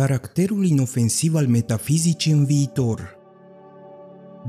Caracterul inofensiv al metafizicii în viitor.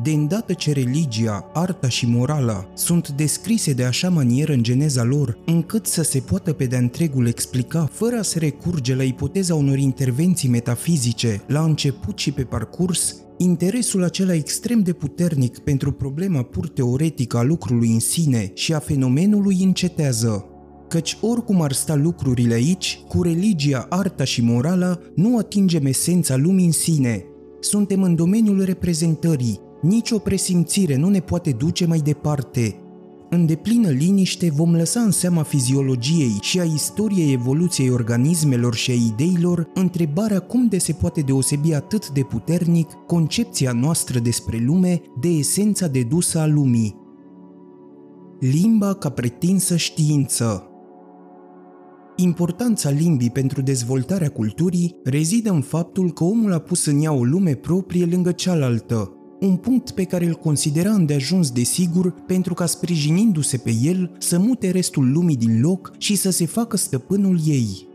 De îndată ce religia, arta și morala sunt descrise de așa manieră în geneza lor, încât să se poată pe de întregul explica fără a se recurge la ipoteza unor intervenții metafizice la început și pe parcurs, interesul acela extrem de puternic pentru problema pur teoretică a lucrului în sine și a fenomenului încetează căci oricum ar sta lucrurile aici, cu religia, arta și morala, nu atingem esența lumii în sine. Suntem în domeniul reprezentării, nici o presimțire nu ne poate duce mai departe. În deplină liniște vom lăsa în seama fiziologiei și a istoriei evoluției organismelor și a ideilor întrebarea cum de se poate deosebi atât de puternic concepția noastră despre lume de esența dedusă a lumii. Limba ca pretinsă știință Importanța limbii pentru dezvoltarea culturii rezidă în faptul că omul a pus în ea o lume proprie lângă cealaltă, un punct pe care îl considera îndeajuns de sigur pentru ca sprijinindu-se pe el să mute restul lumii din loc și să se facă stăpânul ei.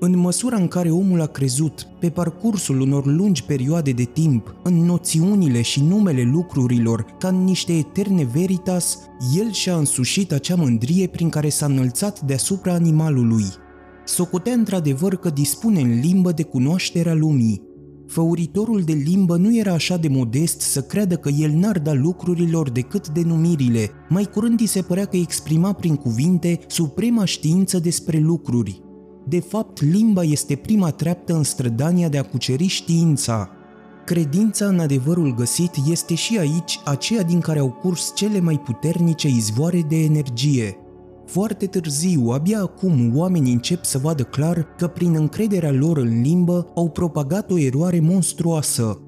În măsura în care omul a crezut, pe parcursul unor lungi perioade de timp, în noțiunile și numele lucrurilor ca în niște eterne veritas, el și-a însușit acea mândrie prin care s-a înălțat deasupra animalului. Socotea într-adevăr că dispune în limbă de cunoașterea lumii, Făuritorul de limbă nu era așa de modest să creadă că el n-ar da lucrurilor decât denumirile, mai curând îi se părea că exprima prin cuvinte suprema știință despre lucruri. De fapt, limba este prima treaptă în strădania de a cuceri știința. Credința în adevărul găsit este și aici aceea din care au curs cele mai puternice izvoare de energie – foarte târziu, abia acum, oamenii încep să vadă clar că prin încrederea lor în limbă au propagat o eroare monstruoasă.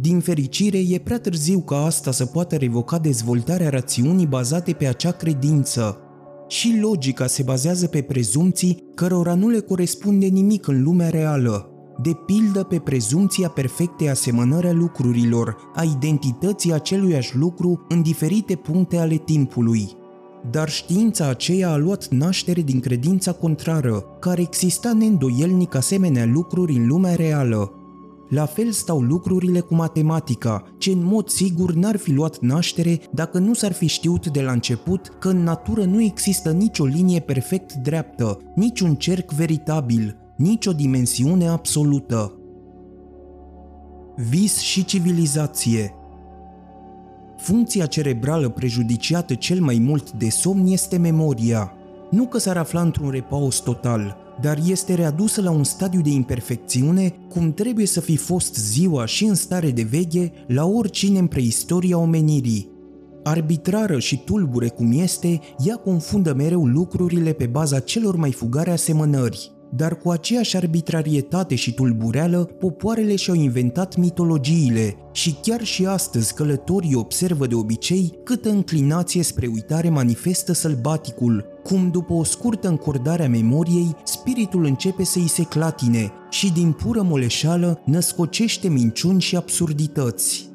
Din fericire, e prea târziu ca asta să poată revoca dezvoltarea rațiunii bazate pe acea credință. Și logica se bazează pe prezumții cărora nu le corespunde nimic în lumea reală, de pildă pe prezumția perfectei asemănări a lucrurilor, a identității aceluiași lucru în diferite puncte ale timpului dar știința aceea a luat naștere din credința contrară, care exista neîndoielnic asemenea lucruri în lumea reală. La fel stau lucrurile cu matematica, ce în mod sigur n-ar fi luat naștere dacă nu s-ar fi știut de la început că în natură nu există nicio linie perfect dreaptă, niciun cerc veritabil, nicio dimensiune absolută. Vis și civilizație Funcția cerebrală prejudiciată cel mai mult de somn este memoria. Nu că s-ar afla într-un repaus total, dar este readusă la un stadiu de imperfecțiune cum trebuie să fi fost ziua și în stare de veche la oricine în preistoria omenirii. Arbitrară și tulbure cum este, ea confundă mereu lucrurile pe baza celor mai fugare asemănări. Dar cu aceeași arbitrarietate și tulbureală, popoarele și-au inventat mitologiile și chiar și astăzi călătorii observă de obicei câtă înclinație spre uitare manifestă sălbaticul, cum după o scurtă încordare a memoriei, spiritul începe să îi se clatine și din pură moleșală născocește minciuni și absurdități.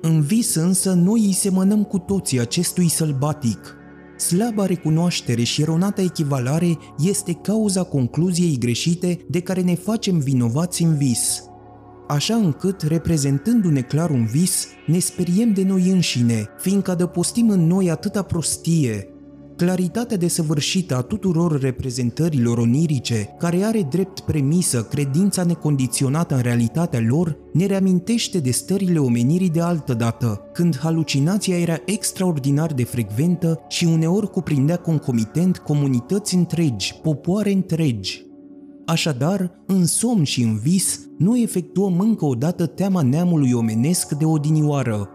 În vis însă noi îi semănăm cu toții acestui sălbatic, Slaba recunoaștere și eronata echivalare este cauza concluziei greșite de care ne facem vinovați în vis. Așa încât, reprezentându-ne clar un vis, ne speriem de noi înșine, fiindcă adăpostim în noi atâta prostie, Claritatea desăvârșită a tuturor reprezentărilor onirice, care are drept premisă credința necondiționată în realitatea lor, ne reamintește de stările omenirii de altă dată, când halucinația era extraordinar de frecventă și uneori cuprindea concomitent comunități întregi, popoare întregi. Așadar, în somn și în vis, nu efectuăm încă o dată teama neamului omenesc de odinioară.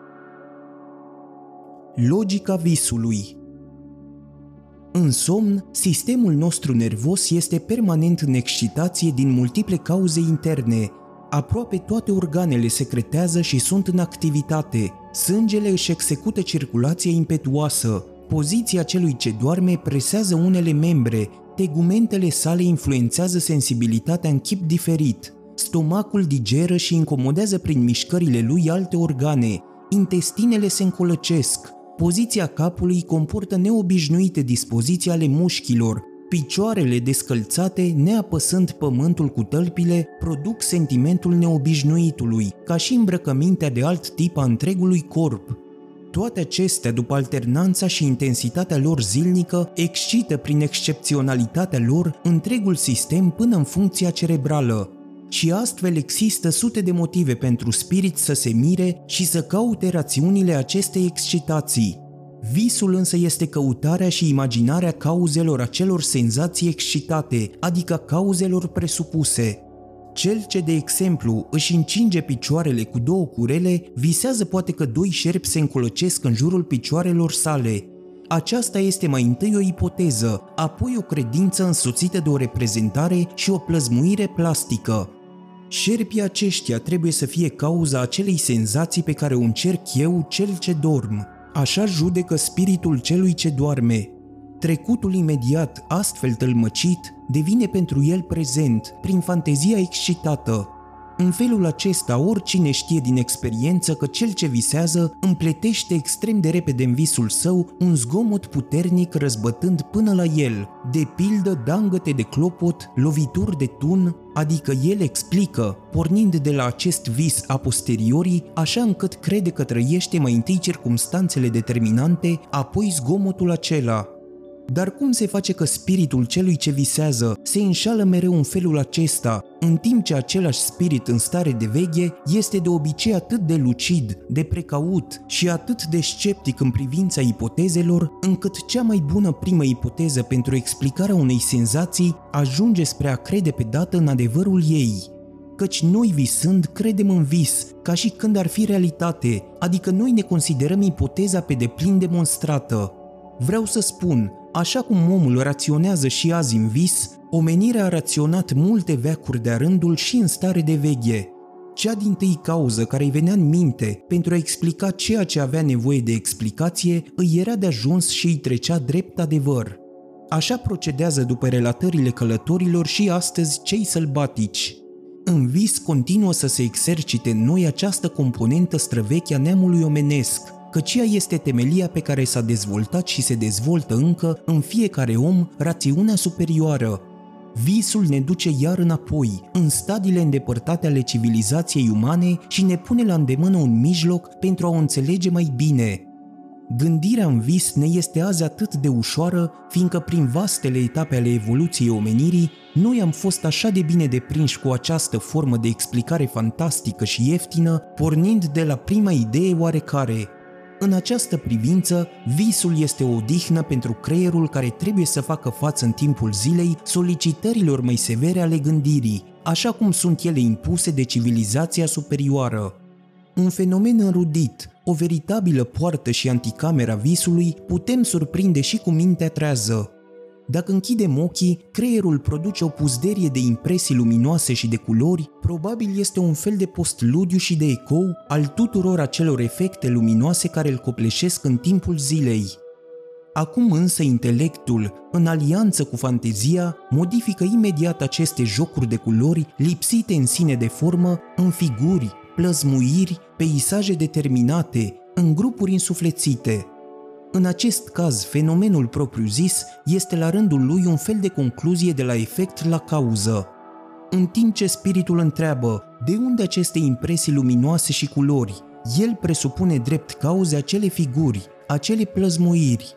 Logica visului în somn, sistemul nostru nervos este permanent în excitație din multiple cauze interne. Aproape toate organele secretează și sunt în activitate. Sângele își execută circulația impetuoasă. Poziția celui ce doarme presează unele membre. Tegumentele sale influențează sensibilitatea în chip diferit. Stomacul digeră și incomodează prin mișcările lui alte organe. Intestinele se încolăcesc, Poziția capului comportă neobișnuite dispoziții ale mușchilor, Picioarele descălțate, neapăsând pământul cu tălpile, produc sentimentul neobișnuitului, ca și îmbrăcămintea de alt tip a întregului corp. Toate acestea, după alternanța și intensitatea lor zilnică, excită prin excepționalitatea lor întregul sistem până în funcția cerebrală, și astfel există sute de motive pentru spirit să se mire și să caute rațiunile acestei excitații. Visul însă este căutarea și imaginarea cauzelor acelor senzații excitate, adică cauzelor presupuse. Cel ce, de exemplu, își încinge picioarele cu două curele, visează poate că doi șerpi se încolocesc în jurul picioarelor sale. Aceasta este mai întâi o ipoteză, apoi o credință însoțită de o reprezentare și o plăzmuire plastică. Șerpii aceștia trebuie să fie cauza acelei senzații pe care o încerc eu, cel ce dorm. Așa judecă spiritul celui ce doarme. Trecutul imediat, astfel tălmăcit, devine pentru el prezent, prin fantezia excitată. În felul acesta, oricine știe din experiență că cel ce visează împletește extrem de repede în visul său un zgomot puternic răzbătând până la el, de pildă dangăte de clopot, lovituri de tun, adică el explică, pornind de la acest vis a posteriori, așa încât crede că trăiește mai întâi circumstanțele determinante, apoi zgomotul acela, dar cum se face că spiritul celui ce visează se înșală mereu în felul acesta, în timp ce același spirit în stare de veche este de obicei atât de lucid, de precaut și atât de sceptic în privința ipotezelor, încât cea mai bună primă ipoteză pentru explicarea unei senzații ajunge spre a crede pe dată în adevărul ei, căci noi visând credem în vis, ca și când ar fi realitate, adică noi ne considerăm ipoteza pe deplin demonstrată. Vreau să spun, Așa cum omul raționează și azi în vis, omenirea a raționat multe veacuri de rândul și în stare de veche. Cea din tâi cauză care îi venea în minte pentru a explica ceea ce avea nevoie de explicație îi era de ajuns și îi trecea drept adevăr. Așa procedează după relatările călătorilor și astăzi cei sălbatici. În vis continuă să se exercite în noi această componentă străveche a neamului omenesc – căci ea este temelia pe care s-a dezvoltat și se dezvoltă încă în fiecare om rațiunea superioară. Visul ne duce iar înapoi, în stadiile îndepărtate ale civilizației umane și ne pune la îndemână un mijloc pentru a o înțelege mai bine. Gândirea în vis ne este azi atât de ușoară, fiindcă prin vastele etape ale evoluției omenirii, noi am fost așa de bine deprinși cu această formă de explicare fantastică și ieftină, pornind de la prima idee oarecare – în această privință, visul este o odihnă pentru creierul care trebuie să facă față în timpul zilei solicitărilor mai severe ale gândirii, așa cum sunt ele impuse de civilizația superioară. Un fenomen înrudit, o veritabilă poartă și anticamera visului, putem surprinde și cu mintea trează, dacă închidem ochii, creierul produce o puzderie de impresii luminoase și de culori, probabil este un fel de postludiu și de ecou al tuturor acelor efecte luminoase care îl copleșesc în timpul zilei. Acum însă intelectul, în alianță cu fantezia, modifică imediat aceste jocuri de culori lipsite în sine de formă în figuri, plăzmuiri, peisaje determinate, în grupuri însuflețite – în acest caz, fenomenul propriu-zis este la rândul lui un fel de concluzie de la efect la cauză. În timp ce spiritul întreabă de unde aceste impresii luminoase și culori, el presupune drept cauze acele figuri, acele plăzmoiri.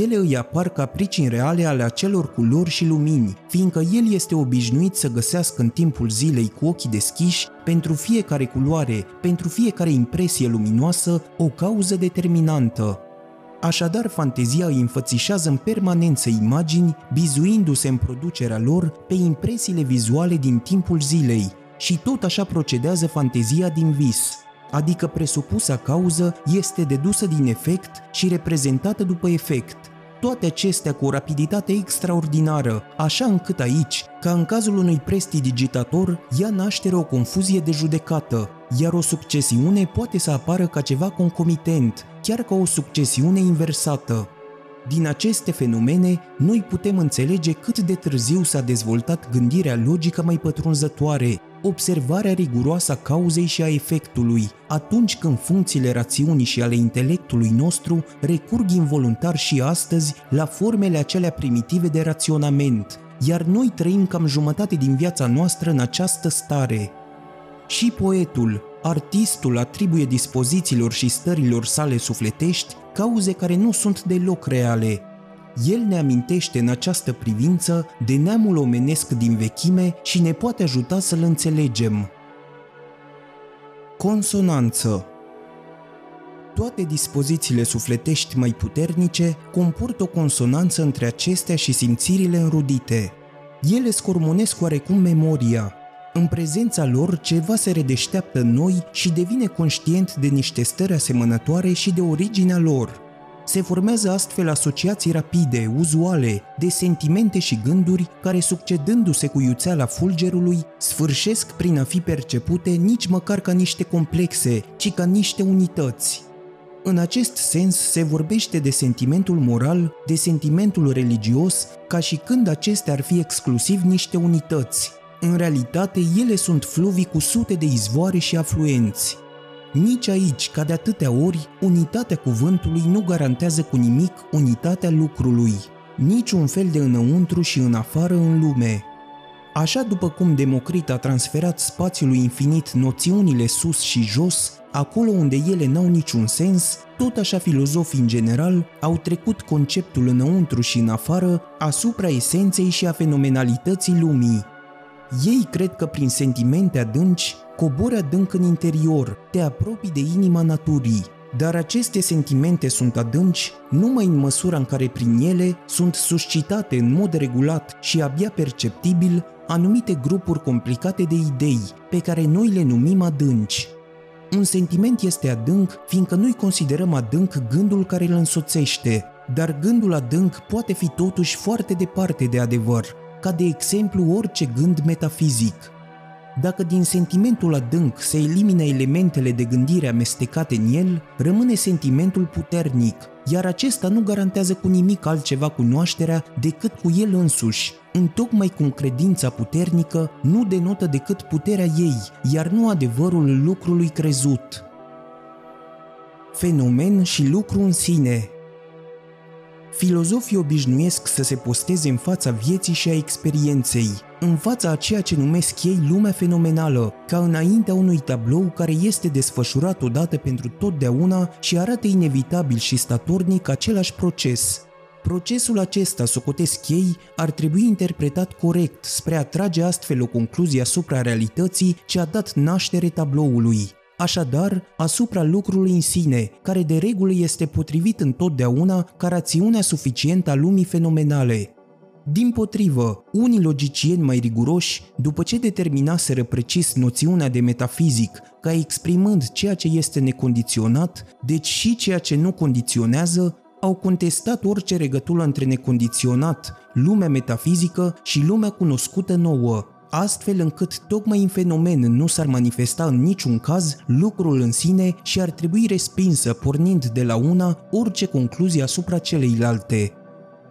Ele îi apar ca pricini reale ale acelor culori și lumini, fiindcă el este obișnuit să găsească în timpul zilei cu ochii deschiși, pentru fiecare culoare, pentru fiecare impresie luminoasă, o cauză determinantă, Așadar, fantezia îi înfățișează în permanență imagini, bizuindu-se în producerea lor pe impresiile vizuale din timpul zilei, și tot așa procedează fantezia din vis, adică presupusa cauză este dedusă din efect și reprezentată după efect, toate acestea cu o rapiditate extraordinară, așa încât aici, ca în cazul unui prestidigitator, ia naștere o confuzie de judecată, iar o succesiune poate să apară ca ceva concomitent, chiar ca o succesiune inversată. Din aceste fenomene, noi putem înțelege cât de târziu s-a dezvoltat gândirea logică mai pătrunzătoare, observarea riguroasă a cauzei și a efectului, atunci când funcțiile rațiunii și ale intelectului nostru recurg involuntar și astăzi la formele acelea primitive de raționament, iar noi trăim cam jumătate din viața noastră în această stare. Și poetul, artistul atribuie dispozițiilor și stărilor sale sufletești cauze care nu sunt deloc reale, el ne amintește în această privință de neamul omenesc din vechime și ne poate ajuta să-l înțelegem. Consonanță toate dispozițiile sufletești mai puternice comportă o consonanță între acestea și simțirile înrudite. Ele scormonesc oarecum memoria. În prezența lor, ceva se redeșteaptă în noi și devine conștient de niște stări asemănătoare și de originea lor. Se formează astfel asociații rapide, uzuale, de sentimente și gânduri care, succedându-se cu iuțeala fulgerului, sfârșesc prin a fi percepute nici măcar ca niște complexe, ci ca niște unități. În acest sens se vorbește de sentimentul moral, de sentimentul religios, ca și când acestea ar fi exclusiv niște unități. În realitate, ele sunt fluvii cu sute de izvoare și afluenți. Nici aici, ca de atâtea ori, unitatea cuvântului nu garantează cu nimic unitatea lucrului, niciun fel de înăuntru și în afară în lume. Așa după cum Democrit a transferat spațiului infinit noțiunile sus și jos, acolo unde ele n-au niciun sens, tot așa filozofii în general au trecut conceptul înăuntru și în afară asupra esenței și a fenomenalității lumii. Ei cred că prin sentimente adânci cobori adânc în interior, te apropii de inima naturii, dar aceste sentimente sunt adânci numai în măsura în care prin ele sunt suscitate în mod regulat și abia perceptibil anumite grupuri complicate de idei, pe care noi le numim adânci. Un sentiment este adânc fiindcă noi considerăm adânc gândul care îl însoțește, dar gândul adânc poate fi totuși foarte departe de adevăr, ca de exemplu orice gând metafizic – dacă din sentimentul adânc se elimină elementele de gândire amestecate în el, rămâne sentimentul puternic, iar acesta nu garantează cu nimic altceva cunoașterea decât cu el însuși, întocmai cum credința puternică nu denotă decât puterea ei, iar nu adevărul lucrului crezut. Fenomen și lucru în sine Filozofii obișnuiesc să se posteze în fața vieții și a experienței, în fața a ceea ce numesc ei lumea fenomenală, ca înaintea unui tablou care este desfășurat odată pentru totdeauna și arată inevitabil și statornic același proces. Procesul acesta, socotesc ei, ar trebui interpretat corect spre a trage astfel o concluzie asupra realității ce a dat naștere tabloului așadar asupra lucrului în sine, care de regulă este potrivit întotdeauna ca rațiunea suficientă a lumii fenomenale. Din potrivă, unii logicieni mai riguroși, după ce determinaseră precis noțiunea de metafizic ca exprimând ceea ce este necondiționat, deci și ceea ce nu condiționează, au contestat orice legătură între necondiționat, lumea metafizică și lumea cunoscută nouă, astfel încât tocmai în fenomen nu s-ar manifesta în niciun caz lucrul în sine și ar trebui respinsă pornind de la una orice concluzie asupra celeilalte.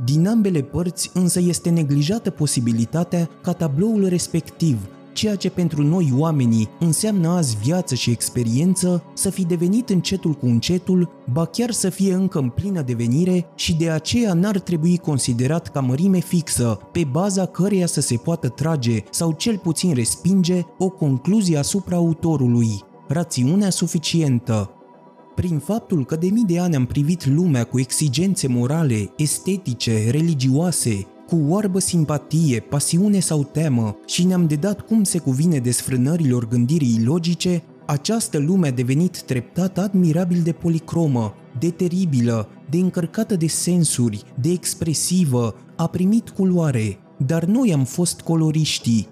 Din ambele părți însă este neglijată posibilitatea ca tabloul respectiv ceea ce pentru noi oamenii înseamnă azi viață și experiență, să fi devenit încetul cu încetul, ba chiar să fie încă în plină devenire și de aceea n-ar trebui considerat ca mărime fixă, pe baza căreia să se poată trage sau cel puțin respinge o concluzie asupra autorului. Rațiunea suficientă, prin faptul că de mii de ani am privit lumea cu exigențe morale, estetice, religioase, cu oarbă simpatie, pasiune sau teamă și ne-am dedat cum se cuvine desfrânărilor gândirii logice, această lume a devenit treptat admirabil de policromă, de teribilă, de încărcată de sensuri, de expresivă, a primit culoare, dar noi am fost coloriștii.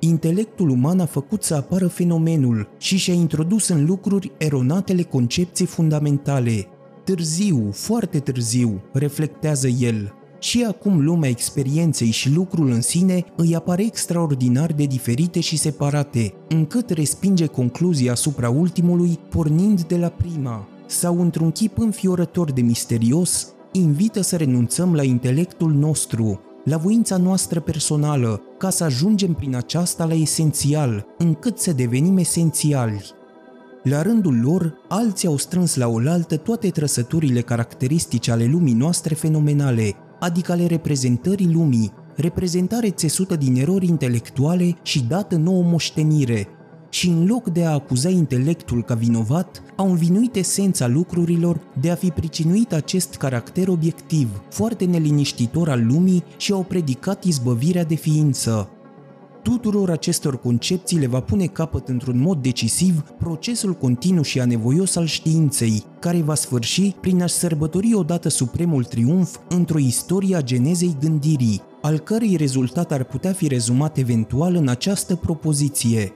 Intelectul uman a făcut să apară fenomenul și și-a introdus în lucruri eronatele concepții fundamentale. Târziu, foarte târziu, reflectează el, și acum lumea experienței și lucrul în sine îi apare extraordinar de diferite și separate, încât respinge concluzia asupra ultimului pornind de la prima, sau într-un chip înfiorător de misterios, invită să renunțăm la intelectul nostru, la voința noastră personală, ca să ajungem prin aceasta la esențial, încât să devenim esențiali. La rândul lor, alții au strâns la oaltă toate trăsăturile caracteristice ale lumii noastre fenomenale, adică ale reprezentării lumii, reprezentare țesută din erori intelectuale și dată nouă moștenire, și în loc de a acuza intelectul ca vinovat, au învinuit esența lucrurilor de a fi pricinuit acest caracter obiectiv, foarte neliniștitor al lumii și au predicat izbăvirea de ființă. Tuturor acestor concepții le va pune capăt într-un mod decisiv procesul continuu și anevoios al științei, care va sfârși prin a-și sărbători odată supremul triumf într-o istorie a genezei gândirii, al cărei rezultat ar putea fi rezumat eventual în această propoziție.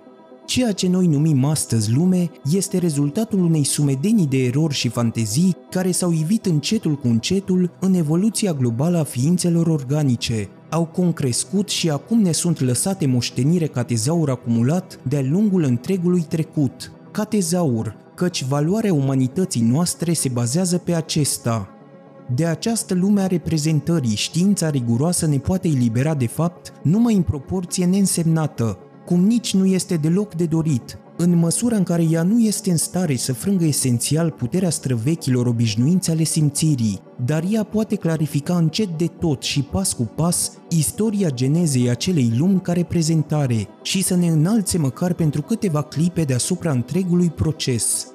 Ceea ce noi numim astăzi lume este rezultatul unei sumedeni de erori și fantezii care s-au ivit încetul cu încetul în evoluția globală a ființelor organice, au concrescut și acum ne sunt lăsate moștenire ca tezaur acumulat de-a lungul întregului trecut. Ca tezaur, căci valoarea umanității noastre se bazează pe acesta. De această lume a reprezentării, știința riguroasă ne poate elibera de fapt numai în proporție neînsemnată, cum nici nu este deloc de dorit, în măsura în care ea nu este în stare să frângă esențial puterea străvechilor obișnuințe ale simțirii, dar ea poate clarifica încet de tot și pas cu pas istoria genezei acelei lumi ca reprezentare și să ne înalțe măcar pentru câteva clipe deasupra întregului proces.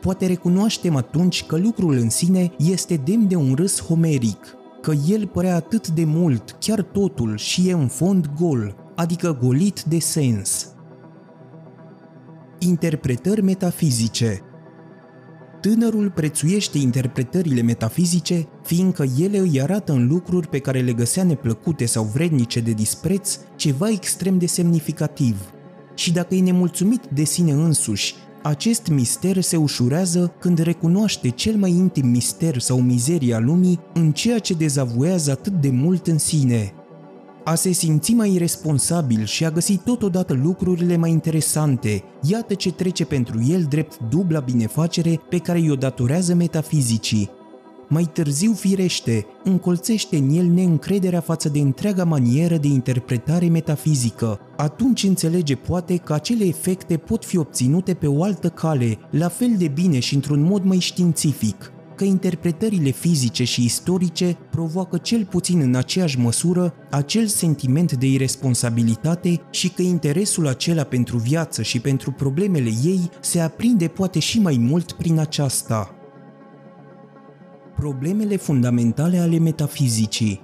Poate recunoaștem atunci că lucrul în sine este demn de un râs homeric, că el părea atât de mult, chiar totul, și e în fond gol, adică golit de sens. Interpretări metafizice Tânărul prețuiește interpretările metafizice, fiindcă ele îi arată în lucruri pe care le găsea neplăcute sau vrednice de dispreț ceva extrem de semnificativ. Și dacă e nemulțumit de sine însuși, acest mister se ușurează când recunoaște cel mai intim mister sau mizeria lumii în ceea ce dezavuează atât de mult în sine – a se simți mai responsabil și a găsit totodată lucrurile mai interesante, iată ce trece pentru el drept dubla binefacere pe care i-o datorează metafizicii. Mai târziu, firește, încolțește în el neîncrederea față de întreaga manieră de interpretare metafizică. Atunci înțelege poate că acele efecte pot fi obținute pe o altă cale, la fel de bine și într-un mod mai științific că interpretările fizice și istorice provoacă cel puțin în aceeași măsură acel sentiment de irresponsabilitate și că interesul acela pentru viață și pentru problemele ei se aprinde poate și mai mult prin aceasta. Problemele fundamentale ale metafizicii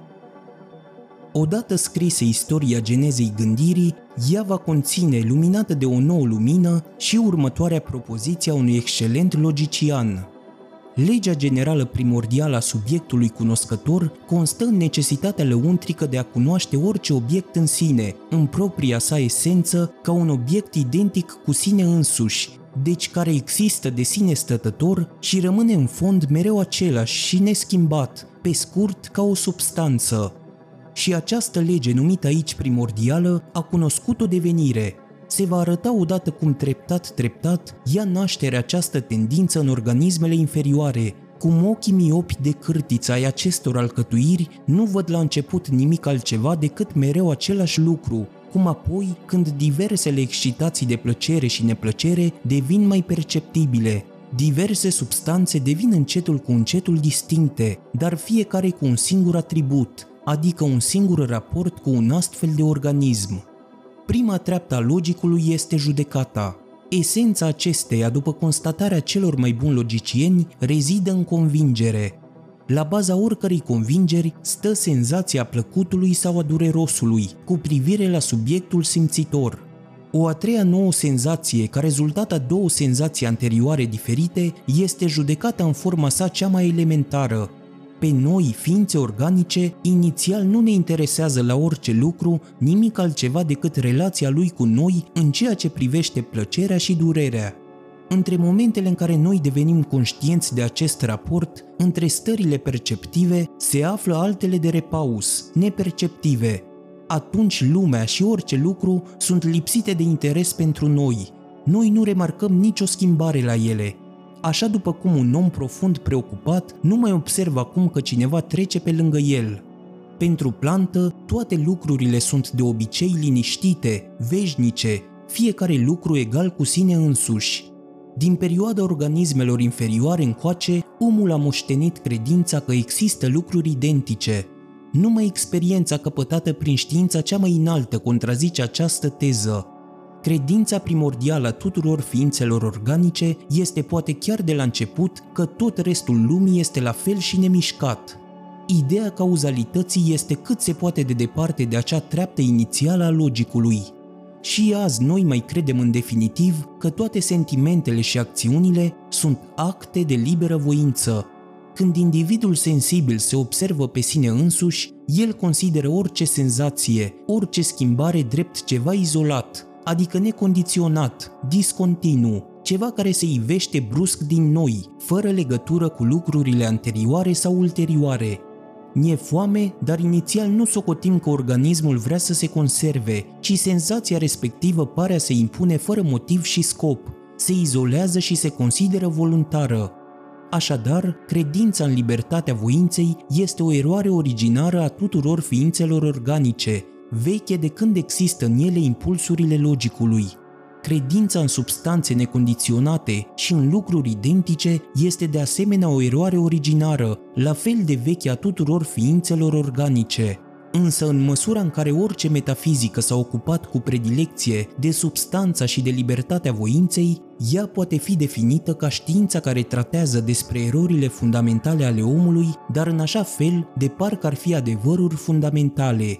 Odată scrise istoria genezei gândirii, ea va conține, luminată de o nouă lumină, și următoarea propoziție a unui excelent logician – Legea generală primordială a subiectului cunoscător constă în necesitatea lăuntrică de a cunoaște orice obiect în sine, în propria sa esență, ca un obiect identic cu sine însuși, deci care există de sine stătător și rămâne în fond mereu același și neschimbat, pe scurt ca o substanță. Și această lege numită aici primordială a cunoscut o devenire, se va arăta odată cum treptat-treptat ia naștere această tendință în organismele inferioare, cum ochii miopi de cârtiță ai acestor alcătuiri nu văd la început nimic altceva decât mereu același lucru, cum apoi, când diversele excitații de plăcere și neplăcere devin mai perceptibile, diverse substanțe devin încetul cu încetul distincte, dar fiecare cu un singur atribut, adică un singur raport cu un astfel de organism. Prima treaptă a logicului este judecata. Esența acesteia, după constatarea celor mai buni logicieni, rezidă în convingere. La baza oricărei convingeri stă senzația plăcutului sau a durerosului, cu privire la subiectul simțitor. O a treia nouă senzație, ca rezultat a două senzații anterioare diferite, este judecata în forma sa cea mai elementară, pe noi, ființe organice, inițial nu ne interesează la orice lucru nimic altceva decât relația lui cu noi în ceea ce privește plăcerea și durerea. Între momentele în care noi devenim conștienți de acest raport, între stările perceptive se află altele de repaus, neperceptive. Atunci lumea și orice lucru sunt lipsite de interes pentru noi. Noi nu remarcăm nicio schimbare la ele, așa după cum un om profund preocupat nu mai observă acum că cineva trece pe lângă el. Pentru plantă, toate lucrurile sunt de obicei liniștite, veșnice, fiecare lucru egal cu sine însuși. Din perioada organismelor inferioare încoace, omul a moștenit credința că există lucruri identice. Numai experiența căpătată prin știința cea mai înaltă contrazice această teză. Credința primordială a tuturor ființelor organice este poate chiar de la început că tot restul lumii este la fel și nemișcat. Ideea cauzalității este cât se poate de departe de acea treaptă inițială a logicului. Și azi noi mai credem în definitiv că toate sentimentele și acțiunile sunt acte de liberă voință. Când individul sensibil se observă pe sine însuși, el consideră orice senzație, orice schimbare drept ceva izolat, adică necondiționat, discontinu, ceva care se ivește brusc din noi, fără legătură cu lucrurile anterioare sau ulterioare. Ni-e foame, dar inițial nu socotim că organismul vrea să se conserve, ci senzația respectivă pare a se impune fără motiv și scop, se izolează și se consideră voluntară. Așadar, credința în libertatea voinței este o eroare originară a tuturor ființelor organice, veche de când există în ele impulsurile logicului. Credința în substanțe necondiționate și în lucruri identice este de asemenea o eroare originară, la fel de veche a tuturor ființelor organice. Însă în măsura în care orice metafizică s-a ocupat cu predilecție de substanța și de libertatea voinței, ea poate fi definită ca știința care tratează despre erorile fundamentale ale omului, dar în așa fel de parcă ar fi adevăruri fundamentale,